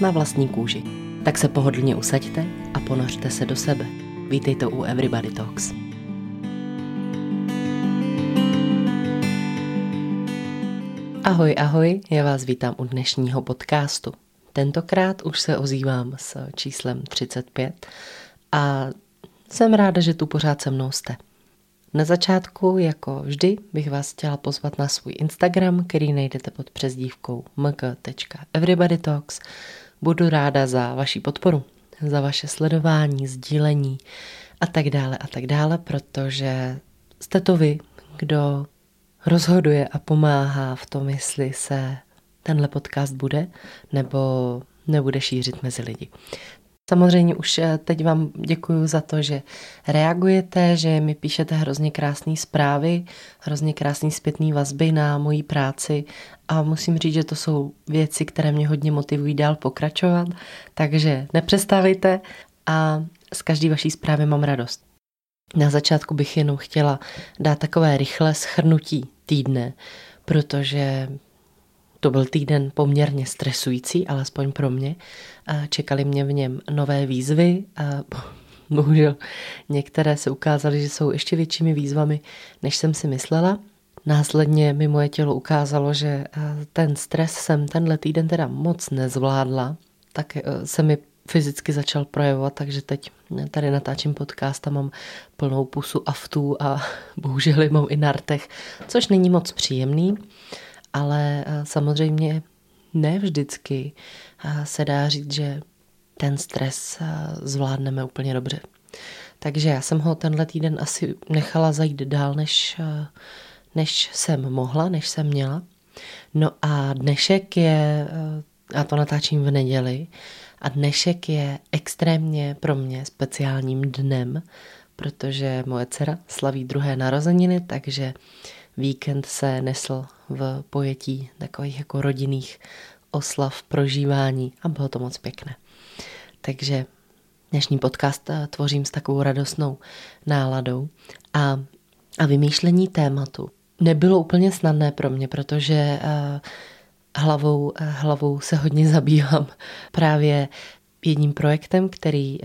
Na vlastní kůži. Tak se pohodlně usaďte a ponořte se do sebe. Vítejte u Everybody Talks. Ahoj, ahoj, já vás vítám u dnešního podcastu. Tentokrát už se ozývám s číslem 35 a jsem ráda, že tu pořád se mnou jste. Na začátku, jako vždy, bych vás chtěla pozvat na svůj Instagram, který najdete pod přezdívkou mk.everybodytalks. Budu ráda za vaši podporu, za vaše sledování, sdílení a tak dále a tak dále, protože jste to vy, kdo rozhoduje a pomáhá v tom, jestli se tenhle podcast bude nebo nebude šířit mezi lidi. Samozřejmě už eh, teď vám děkuji za to, že reagujete, že mi píšete hrozně krásné zprávy, hrozně krásné zpětné vazby na moji práci a musím říct, že to jsou věci, které mě hodně motivují dál pokračovat, takže nepřestávejte a z každé vaší zprávy mám radost. Na začátku bych jenom chtěla dát takové rychlé schrnutí týdne, protože to byl týden poměrně stresující, alespoň pro mě. Čekali mě v něm nové výzvy a bohužel některé se ukázaly, že jsou ještě většími výzvami, než jsem si myslela. Následně mi moje tělo ukázalo, že ten stres jsem tenhle týden teda moc nezvládla, tak e, se mi fyzicky začal projevovat, takže teď tady natáčím podcast a mám plnou pusu aftů a bohužel mám i na rtech, což není moc příjemný ale eh, samozřejmě ne vždycky eh, se dá říct, že ten stres eh, zvládneme úplně dobře. Takže já jsem ho tenhle týden asi nechala zajít dál, než, než jsem mohla, než jsem měla. No a dnešek je, já to natáčím v neděli, a dnešek je extrémně pro mě speciálním dnem, protože moje dcera slaví druhé narozeniny, takže víkend se nesl v pojetí takových jako rodinných oslav, prožívání a bylo to moc pěkné. Takže dnešní podcast eh, tvořím s takovou radostnou náladou a, a vymýšlení tématu nebylo úplně snadné pro mě, protože uh, hlavou, uh, hlavou se hodně zabývám právě jedním projektem, který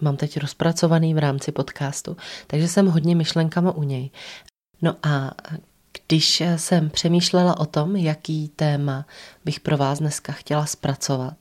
mám teď rozpracovaný v rámci podcastu, takže jsem hodně myšlenkama u něj. No a když jsem přemýšlela o tom, jaký téma bych pro vás dneska chtěla zpracovat,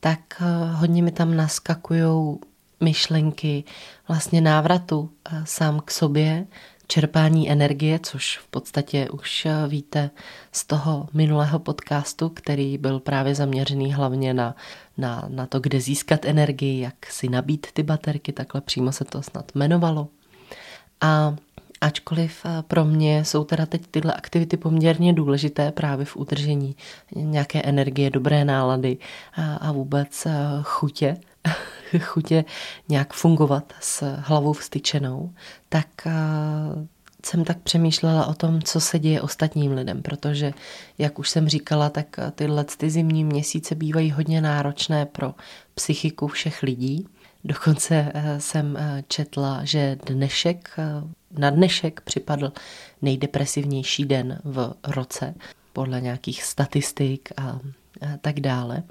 tak eh, hodně mi tam naskakují myšlenky vlastně návratu eh, sám k sobě, čerpání energie, což v podstatě už eh, víte z toho minulého podcastu, který byl právě zaměřený hlavně na, na, na to, kde získat energii, jak si nabít ty baterky, takhle přímo se to snad jmenovalo. A Ačkoliv eh, pro mě jsou teda teď tyhle aktivity poměrně důležité právě v udržení nějaké energie, dobré nálady a, vůbec eh, chutě, chutě nějak fungovat s hlavou vstyčenou, tak eh, jsem tak přemýšlela o tom, co se děje ostatním lidem, protože, jak už jsem říkala, tak tyhle ty zimní měsíce bývají hodně náročné pro psychiku všech lidí. Dokonce jsem četla, že dnešek na dnešek připadl nejdepresivnější den v roce, podle nějakých statistik a, tak dále.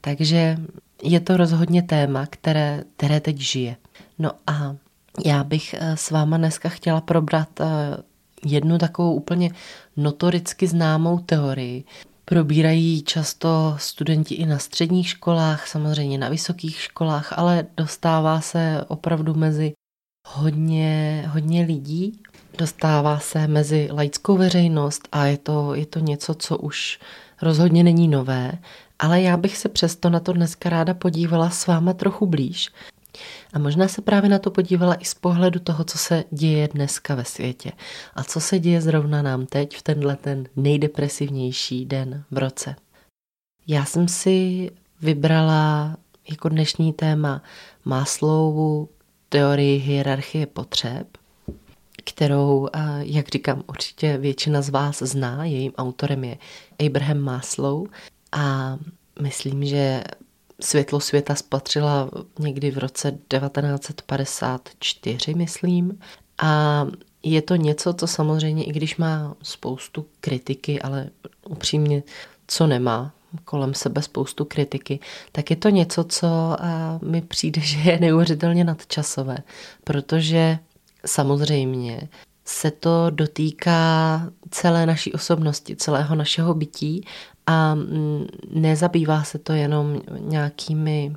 Takže je to rozhodně téma, které, které teď žije. No a já bych eh, s váma dneska chtěla probrat eh, jednu takovou úplně notoricky známou teorii. Probírají často studenti i na středních školách, samozřejmě na vysokých školách, ale dostává se opravdu mezi hodně, hodně lidí, dostává se mezi laickou veřejnost a je to, je to něco, co už rozhodně není nové, ale já bych se přesto na to dneska ráda podívala s váma trochu blíž. A možná se právě na to podívala i z pohledu toho, co se děje dneska ve světě a co se děje zrovna nám teď v tenhle ten nejdepresivnější den v roce. Já jsem si vybrala jako dnešní téma Maslowu teorii hierarchie potřeb, kterou, jak říkám, určitě většina z vás zná. Jejím autorem je Abraham Maslow a myslím, že světlo světa spatřila někdy v roce 1954, myslím. A je to něco, co samozřejmě, i když má spoustu kritiky, ale upřímně, co nemá kolem sebe spoustu kritiky, tak je to něco, co mi přijde, že je neuvěřitelně nadčasové, protože samozřejmě se to dotýká celé naší osobnosti, celého našeho bytí a mm, nezabývá se to jenom nějakými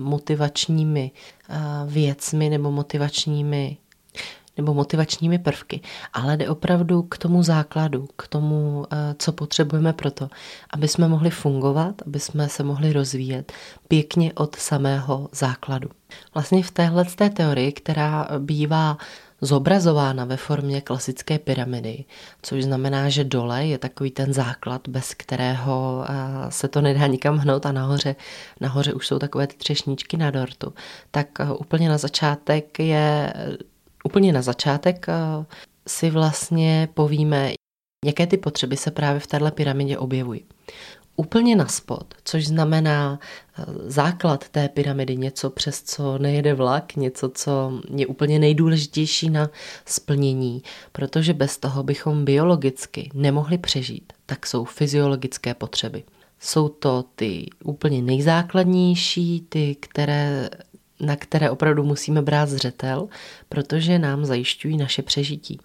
motivačními věcmi nebo motivačními nebo motivačními prvky, ale jde opravdu k tomu základu, k tomu, co potřebujeme pro to, aby jsme mohli fungovat, aby jsme se mohli rozvíjet pěkně od samého základu. Vlastně v téhle té teorii, která bývá zobrazována ve formě klasické pyramidy, což znamená, že dole je takový ten základ, bez kterého se to nedá nikam hnout a nahoře, nahoře už jsou takové ty třešníčky na dortu. Tak úplně na začátek je, úplně na začátek si vlastně povíme, jaké ty potřeby se právě v této pyramidě objevují úplně na spod, což znamená eh, základ té pyramidy, něco přes co nejede vlak, něco, co je úplně nejdůležitější na splnění, protože bez toho bychom biologicky nemohli přežít, tak jsou fyziologické potřeby. Jsou to ty úplně nejzákladnější, ty, které, na které opravdu musíme brát zřetel, protože nám zajišťují naše přežití.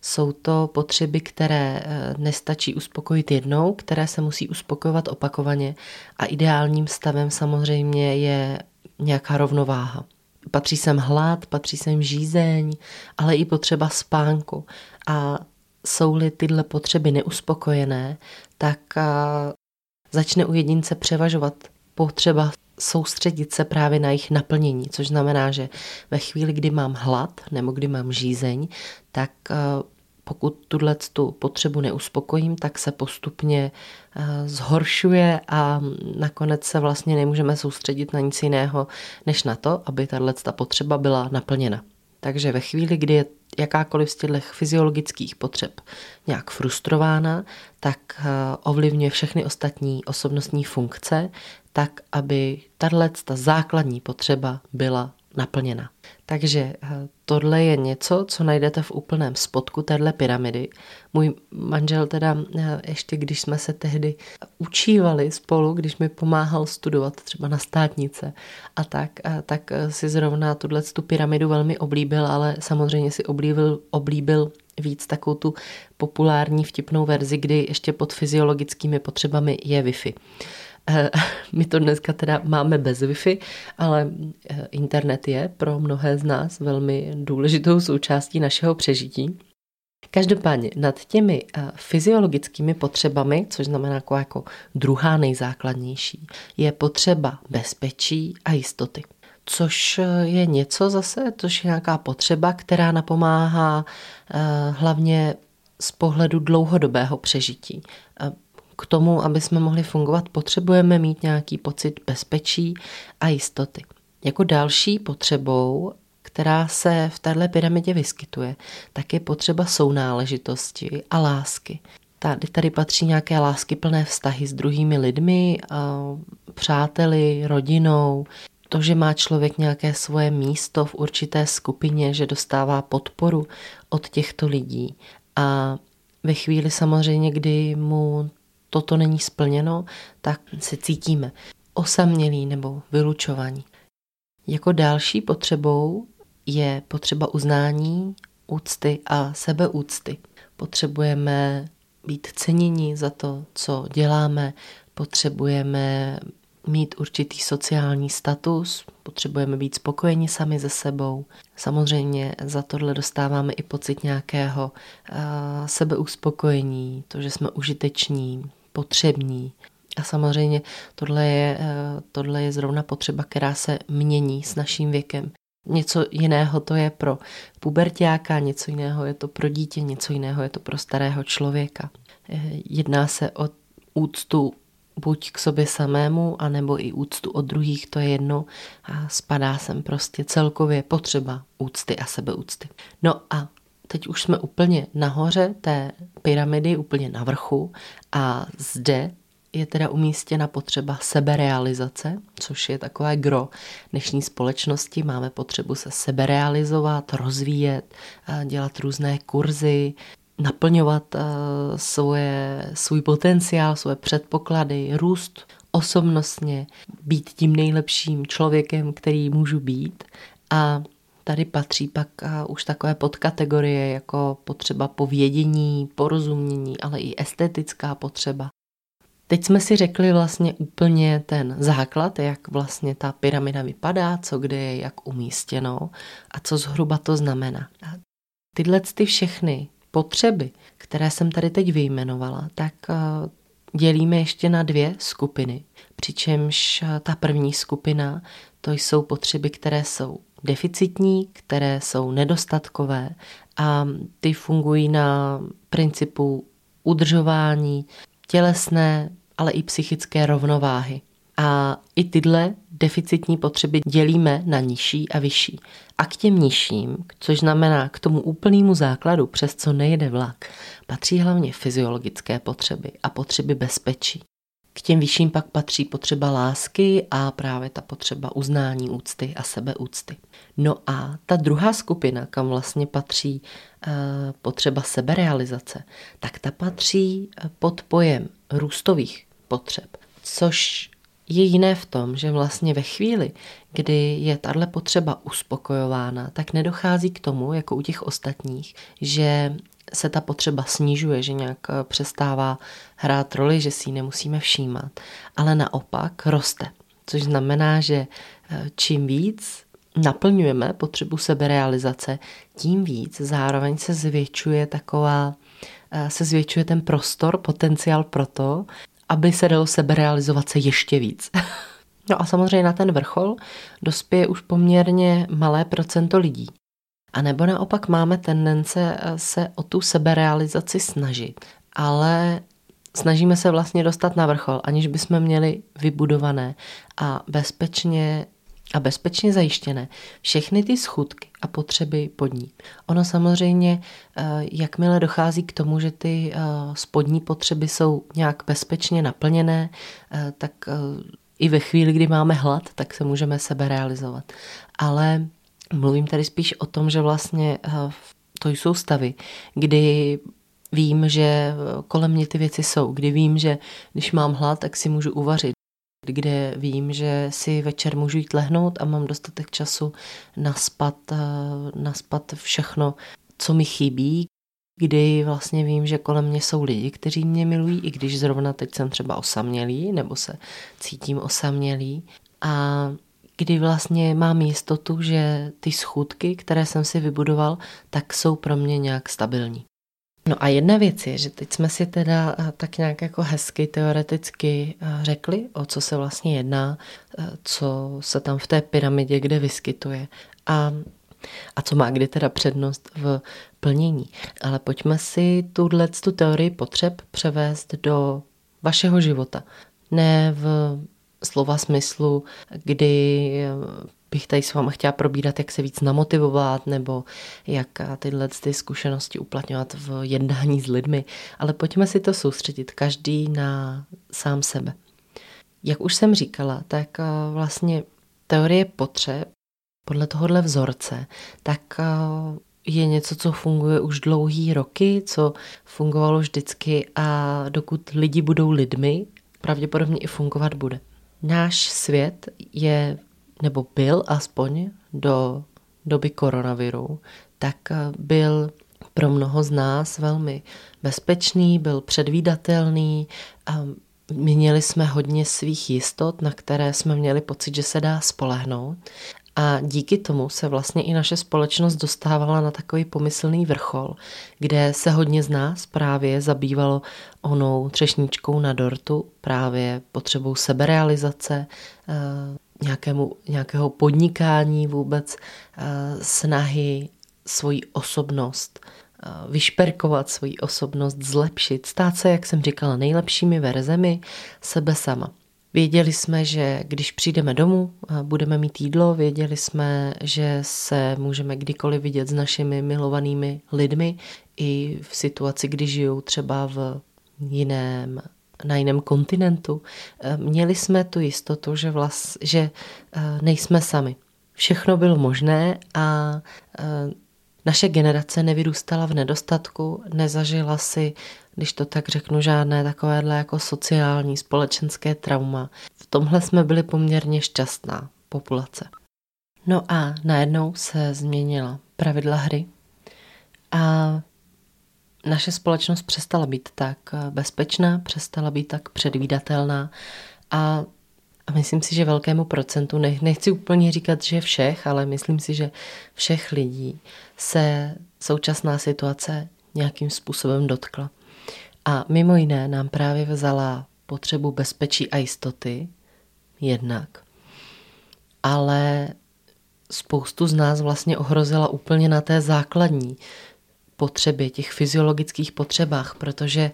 Jsou to potřeby, které eh, nestačí uspokojit jednou, které se musí uspokojovat opakovaně a ideálním stavem samozřejmě je nějaká rovnováha. Patří sem hlad, patří sem žízeň, ale i potřeba spánku. A jsou-li tyhle potřeby neuspokojené, tak eh, začne u jedince převažovat potřeba soustředit se právě na jejich naplnění, což znamená, že ve chvíli, kdy mám hlad nebo kdy mám žízeň, tak eh, pokud tuhle tu potřebu neuspokojím, tak se postupně eh, zhoršuje a nakonec se vlastně nemůžeme soustředit na nic jiného, než na to, aby tahle potřeba byla naplněna. Takže ve chvíli, kdy je jakákoliv z těchto fyziologických potřeb nějak frustrována, tak eh, ovlivňuje všechny ostatní osobnostní funkce, tak aby tahle základní potřeba byla naplněna. Takže eh, tohle je něco, co najdete v úplném spodku téhle pyramidy. Můj manžel teda, eh, ještě když jsme se tehdy učívali spolu, když mi pomáhal studovat třeba na státnice a tak, a tak eh, si zrovna tuhle tu pyramidu velmi oblíbil, ale samozřejmě si oblíbil, oblíbil víc takovou tu populární vtipnou verzi, kdy ještě pod fyziologickými potřebami je Wi-Fi. Eh, my to dneska teda máme bez Wi-Fi, ale eh, internet je pro mnohé z nás velmi důležitou součástí našeho přežití. Každopádně nad těmi eh, fyziologickými potřebami, což znamená jako, jako druhá nejzákladnější, je potřeba bezpečí a jistoty. Což je něco zase, což je nějaká potřeba, která napomáhá hlavně z pohledu dlouhodobého přežití k tomu, aby jsme mohli fungovat, potřebujeme mít nějaký pocit bezpečí a jistoty. Jako další potřebou, která se v této pyramidě vyskytuje, tak je potřeba sounáležitosti a lásky. Tady, tady patří nějaké lásky plné vztahy s druhými lidmi, přáteli, rodinou, to, že má člověk nějaké svoje místo v určité skupině, že dostává podporu od těchto lidí. A ve chvíli samozřejmě, kdy mu toto není splněno, tak se cítíme osamělí nebo vylučovaní. Jako další potřebou je potřeba uznání, úcty a sebeúcty. Potřebujeme být ceněni za to, co děláme, potřebujeme mít určitý sociální status, potřebujeme být spokojeni sami ze sebou. Samozřejmě za tohle dostáváme i pocit nějakého uh, sebeuspokojení, to, že jsme užiteční, potřební. A samozřejmě tohle je, eh, tohle je zrovna potřeba, která se mění s naším věkem. Něco jiného to je pro pubertáka, něco jiného je to pro dítě, něco jiného je to pro starého člověka. Eh, jedná se o úctu buď k sobě samému, anebo i úctu od druhých, to je jedno. A spadá sem prostě celkově potřeba úcty a sebeúcty. No a teď už jsme úplně nahoře té pyramidy, úplně na vrchu a zde je teda umístěna potřeba seberealizace, což je takové gro dnešní společnosti. Máme potřebu se seberealizovat, rozvíjet, dělat různé kurzy, naplňovat svoje, svůj potenciál, svoje předpoklady, růst osobnostně, být tím nejlepším člověkem, který můžu být. A tady patří pak už takové podkategorie jako potřeba povědění, porozumění, ale i estetická potřeba. Teď jsme si řekli vlastně úplně ten základ, jak vlastně ta pyramida vypadá, co kde je jak umístěno a co zhruba to znamená. A tyhle ty všechny potřeby, které jsem tady teď vyjmenovala, tak dělíme ještě na dvě skupiny. Přičemž ta první skupina, to jsou potřeby, které jsou deficitní, které jsou nedostatkové a ty fungují na principu udržování tělesné, ale i psychické rovnováhy. A i tyhle deficitní potřeby dělíme na nižší a vyšší. A k těm nižším, což znamená k tomu úplnému základu, přes co nejede vlak, patří hlavně fyziologické potřeby a potřeby bezpečí. K těm vyšším pak patří potřeba lásky a právě ta potřeba uznání úcty a sebeúcty. No a ta druhá skupina, kam vlastně patří uh, potřeba seberealizace, tak ta patří eh, pod pojem růstových potřeb, což je jiné v tom, že vlastně ve chvíli, kdy je tahle potřeba uspokojována, tak nedochází k tomu, jako u těch ostatních, že se ta potřeba snižuje, že nějak eh, přestává hrát roli, že si ji nemusíme všímat, ale naopak roste. Což znamená, že eh, čím víc naplňujeme potřebu seberealizace, tím víc zároveň se zvětšuje taková, eh, se zvětšuje ten prostor, potenciál pro to, aby se dalo seberealizovat se ještě víc. No a samozřejmě na ten vrchol dospěje už poměrně malé procento lidí. A nebo naopak máme tendence eh, se o tu seberealizaci snažit, ale snažíme se vlastně dostat na vrchol, aniž bychom měli vybudované a bezpečně a bezpečně zajištěné všechny ty schůdky a potřeby pod ní. Ono samozřejmě, eh, jakmile dochází k tomu, že ty eh, spodní potřeby jsou nějak bezpečně naplněné, tak i ve chvíli, kdy máme hlad, tak se můžeme sebe realizovat. Ale Mluvím tady spíš o tom, že vlastně eh, to jsou stavy, kdy vím, že kolem mě ty věci jsou, kdy vím, že když mám hlad, tak si můžu uvařit, kde vím, že si večer můžu jít lehnout a mám dostatek času naspat, eh, naspat všechno, co mi chybí, kdy vlastně vím, že kolem mě jsou lidi, kteří mě milují, i když zrovna teď jsem třeba osamělý nebo se cítím osamělý. A kdy vlastně mám jistotu, že ty schůdky, které jsem si vybudoval, tak jsou pro mě nějak stabilní. No a jedna věc je, že teď jsme si teda eh, tak nějak jako hezky teoreticky eh, řekli, o co se vlastně jedná, eh, co se tam v té pyramidě kde vyskytuje a, a co má kdy teda přednost v plnění. Ale pojďme si tuhle tu teorii potřeb převést do vašeho života. Ne v slova smyslu, kdy bych tady s váma chtěla probírat, jak se víc namotivovat nebo jak tyhle ty zkušenosti uplatňovat v jednání s lidmi. Ale pojďme si to soustředit, každý na sám sebe. Jak už jsem říkala, tak vlastně teorie potřeb podle tohohle vzorce, tak je něco, co funguje už dlouhý roky, co fungovalo vždycky a dokud lidi budou lidmi, pravděpodobně i fungovat bude. Náš svět je, nebo byl aspoň do doby koronaviru, tak eh, byl pro mnoho z nás velmi bezpečný, byl předvídatelný a měli jsme hodně svých jistot, na které jsme měli pocit, že se dá spolehnout. A díky tomu se vlastně i naše společnost dostávala na takový pomyslný vrchol, kde se hodně z nás právě zabývalo onou třešničkou na dortu, právě potřebou seberealizace, eh, nějakému, nějakého podnikání vůbec, eh, snahy, svoji osobnost vyšperkovat svoji osobnost, zlepšit, stát se, jak jsem říkala, nejlepšími verzemi sebe sama. Věděli jsme, že když přijdeme domů, budeme mít jídlo, věděli jsme, že se můžeme kdykoliv vidět s našimi milovanými lidmi i v situaci, kdy žijou třeba v jiném na jiném kontinentu, měli jsme tu jistotu, že, vlast, že nejsme sami. Všechno bylo možné a naše generace nevyrůstala v nedostatku, nezažila si, když to tak řeknu, žádné takovéhle jako sociální, společenské trauma. V tomhle jsme byli poměrně šťastná populace. No a najednou se změnila pravidla hry a naše společnost přestala být tak bezpečná, přestala být tak předvídatelná a a myslím si, že velkému procentu, nechci úplně říkat, že všech, ale myslím si, že všech lidí se současná situace nějakým způsobem dotkla. A mimo jiné nám právě vzala potřebu bezpečí a jistoty, jednak, ale spoustu z nás vlastně ohrozila úplně na té základní potřeby, těch fyziologických potřebách, protože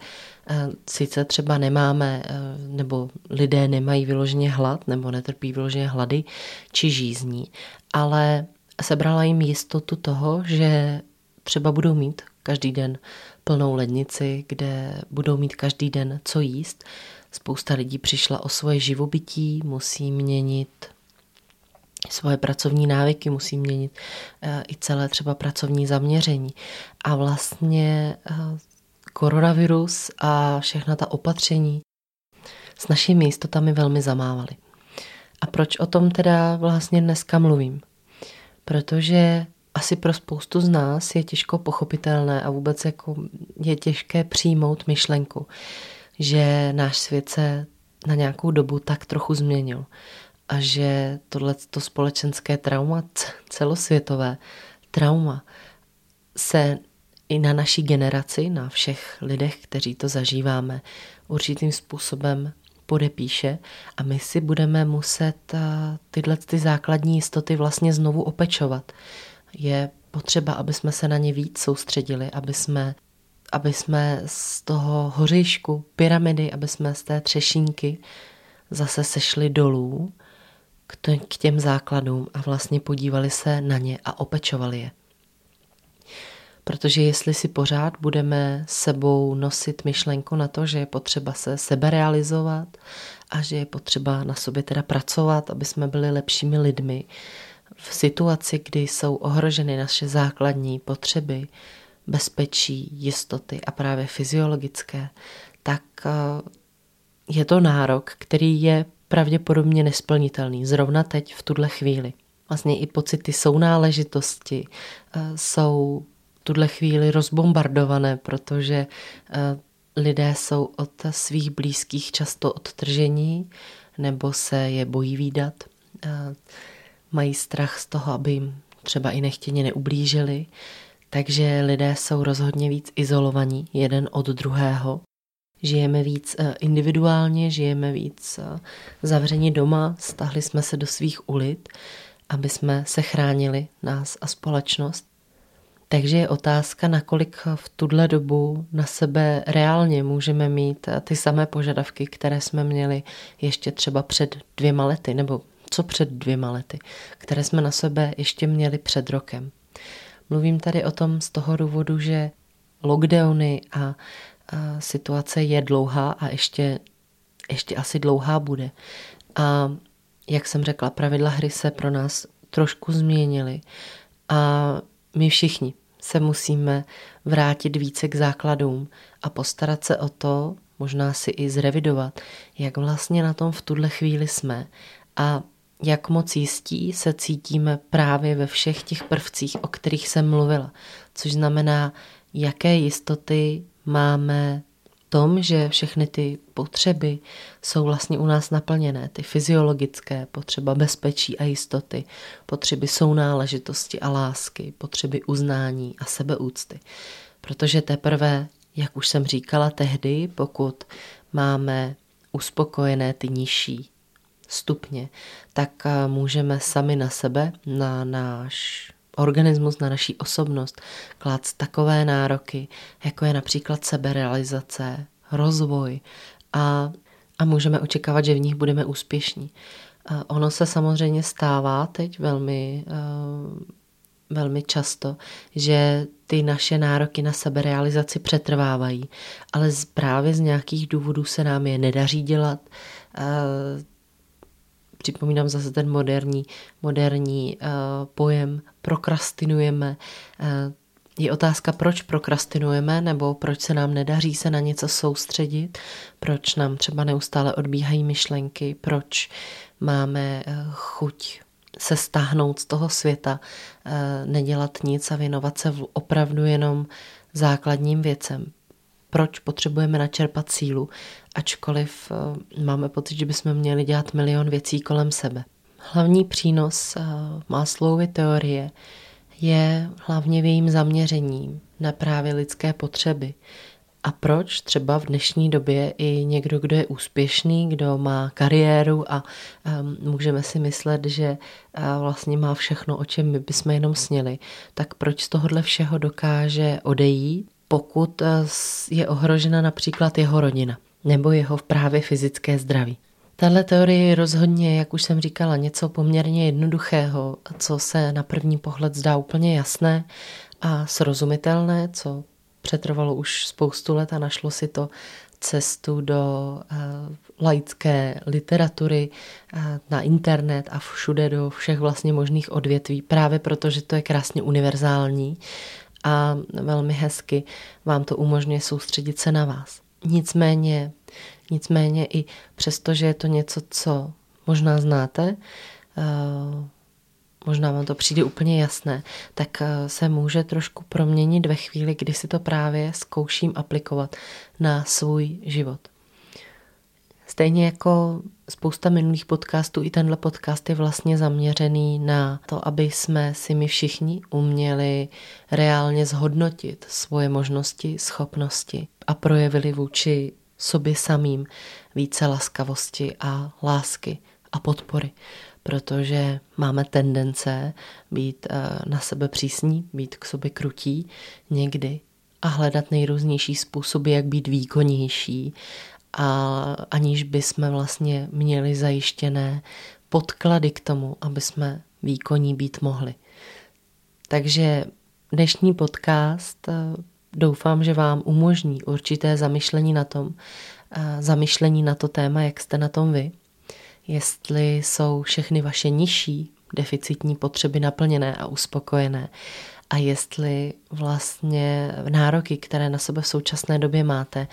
eh, sice třeba nemáme, eh, nebo lidé nemají vyloženě hlad, nebo netrpí vyloženě hlady či žízní, ale sebrala jim jistotu toho, že třeba budou mít každý den plnou lednici, kde budou mít každý den co jíst. Spousta lidí přišla o svoje živobytí, musí měnit svoje pracovní návyky, musí měnit eh, i celé třeba pracovní zaměření. A vlastně eh, koronavirus a všechna ta opatření s našimi jistotami velmi zamávaly. A proč o tom teda vlastně dneska mluvím? Protože asi pro spoustu z nás je těžko pochopitelné a vůbec jako je těžké přijmout myšlenku, že náš svět se na nějakou dobu tak trochu změnil a že tohle společenské trauma, celosvětové trauma, se i na naší generaci, na všech lidech, kteří to zažíváme, určitým způsobem podepíše a my si budeme muset tyhle ty základní jistoty vlastně znovu opečovat. Je potřeba, aby jsme se na ně víc soustředili, aby jsme, aby jsme z toho hořejšku, pyramidy, aby jsme z té třešínky zase sešli dolů k těm základům a vlastně podívali se na ně a opečovali je. Protože jestli si pořád budeme sebou nosit myšlenku na to, že je potřeba se sebe realizovat a že je potřeba na sobě teda pracovat, aby jsme byli lepšími lidmi v situaci, kdy jsou ohroženy naše základní potřeby, bezpečí, jistoty a právě fyziologické, tak eh, je to nárok, který je pravděpodobně nesplnitelný, zrovna teď v tuhle chvíli. Vlastně i pocity sounáležitosti eh, jsou v tuhle chvíli rozbombardované, protože eh, lidé jsou od svých blízkých často odtržení nebo se je bojí výdat. Mají strach z toho, aby jim třeba i nechtěně neublížili, takže lidé jsou rozhodně víc izolovaní jeden od druhého žijeme víc eh, individuálně, žijeme víc eh, zavření doma, stahli jsme se do svých ulit, aby jsme se chránili nás a společnost. Takže je otázka, nakolik v tuhle dobu na sebe reálně můžeme mít eh, ty samé požadavky, které jsme měli ještě třeba před dvěma lety, nebo co před dvěma lety, které jsme na sebe ještě měli před rokem. Mluvím tady o tom z toho důvodu, že lockdowny a situace je dlouhá a ještě, ještě asi dlouhá bude. A jak jsem řekla, pravidla hry se pro nás trošku změnily a my všichni se musíme vrátit více k základům a postarat se o to, možná si i zrevidovat, jak vlastně na tom v tuhle chvíli jsme a jak moc jistí se cítíme právě ve všech těch prvcích, o kterých jsem mluvila. Což znamená, jaké jistoty máme tom, že všechny ty potřeby jsou vlastně u nás naplněné, ty fyziologické, potřeba bezpečí a jistoty, potřeby sounáležitosti a lásky, potřeby uznání a sebeúcty. Protože teprve, jak už jsem říkala tehdy, pokud máme uspokojené ty nižší stupně, tak můžeme sami na sebe, na náš organismus, na naší osobnost klát takové nároky, jako je například seberealizace, rozvoj a, a můžeme očekávat, že v nich budeme úspěšní. A ono se samozřejmě stává teď velmi, uh, velmi často, že ty naše nároky na seberealizaci přetrvávají, ale právě z nějakých důvodů se nám je nedaří dělat. Připomínám zase ten moderní, moderní uh, pojem prokrastinujeme. Uh, je otázka, proč prokrastinujeme, nebo proč se nám nedaří se na něco soustředit, proč nám třeba neustále odbíhají myšlenky, proč máme uh, chuť se stáhnout z toho světa, nedělat nic a věnovat se opravdu jenom základním věcem proč potřebujeme načerpat sílu, ačkoliv eh, máme pocit, že bychom měli dělat milion věcí kolem sebe. Hlavní přínos eh, Maslowovy teorie je hlavně v jejím zaměření na právě lidské potřeby. A proč třeba v dnešní době i někdo, kdo je úspěšný, kdo má kariéru a um, můžeme si myslet, že uh, vlastně má všechno, o čem my bychom jenom sněli, tak proč z tohohle všeho dokáže odejít pokud eh, je ohrožena například jeho rodina nebo jeho právě fyzické zdraví. Tahle teorie je rozhodně, jak už jsem říkala, něco poměrně jednoduchého, co se na první pohled zdá úplně jasné a srozumitelné, co přetrvalo už spoustu let a našlo si to cestu do uh, laické literatury, uh, na internet a všude do všech vlastně možných odvětví, právě protože to je krásně univerzální a velmi hezky vám to umožňuje soustředit se na vás. Nicméně, nicméně i přesto, že je to něco, co možná znáte, eh, možná vám to přijde úplně jasné, tak eh, se může trošku proměnit ve chvíli, kdy si to právě zkouším aplikovat na svůj život. Stejně jako spousta minulých podcastů, i tenhle podcast je vlastně zaměřený na to, aby jsme si my všichni uměli reálně zhodnotit svoje možnosti, schopnosti a projevili vůči sobě samým více laskavosti a lásky a podpory, protože máme tendence být eh, na sebe přísní, být k sobě krutí někdy a hledat nejrůznější způsoby, jak být výkonnější a aniž by jsme vlastně měli zajištěné podklady k tomu, aby jsme výkonní být mohli. Takže dnešní podcast eh, doufám, že vám umožní určité zamyšlení na tom, eh, zamyšlení na to téma, jak jste na tom vy, jestli jsou všechny vaše nižší deficitní potřeby naplněné a uspokojené a jestli vlastně nároky, které na sebe v současné době máte,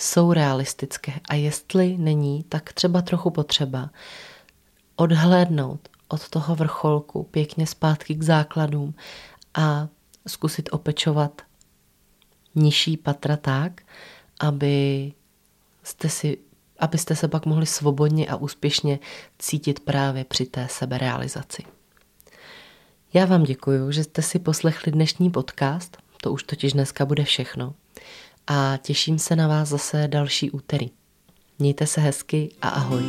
jsou realistické. A jestli není, tak třeba trochu potřeba odhlédnout od toho vrcholku pěkně zpátky k základům a zkusit opečovat nižší patra tak, aby jste si, abyste se pak mohli svobodně a úspěšně cítit právě při té seberealizaci. Já vám děkuji, že jste si poslechli dnešní podcast, to už totiž dneska bude všechno a těším se na vás zase další úterý. Mějte se hezky a ahoj.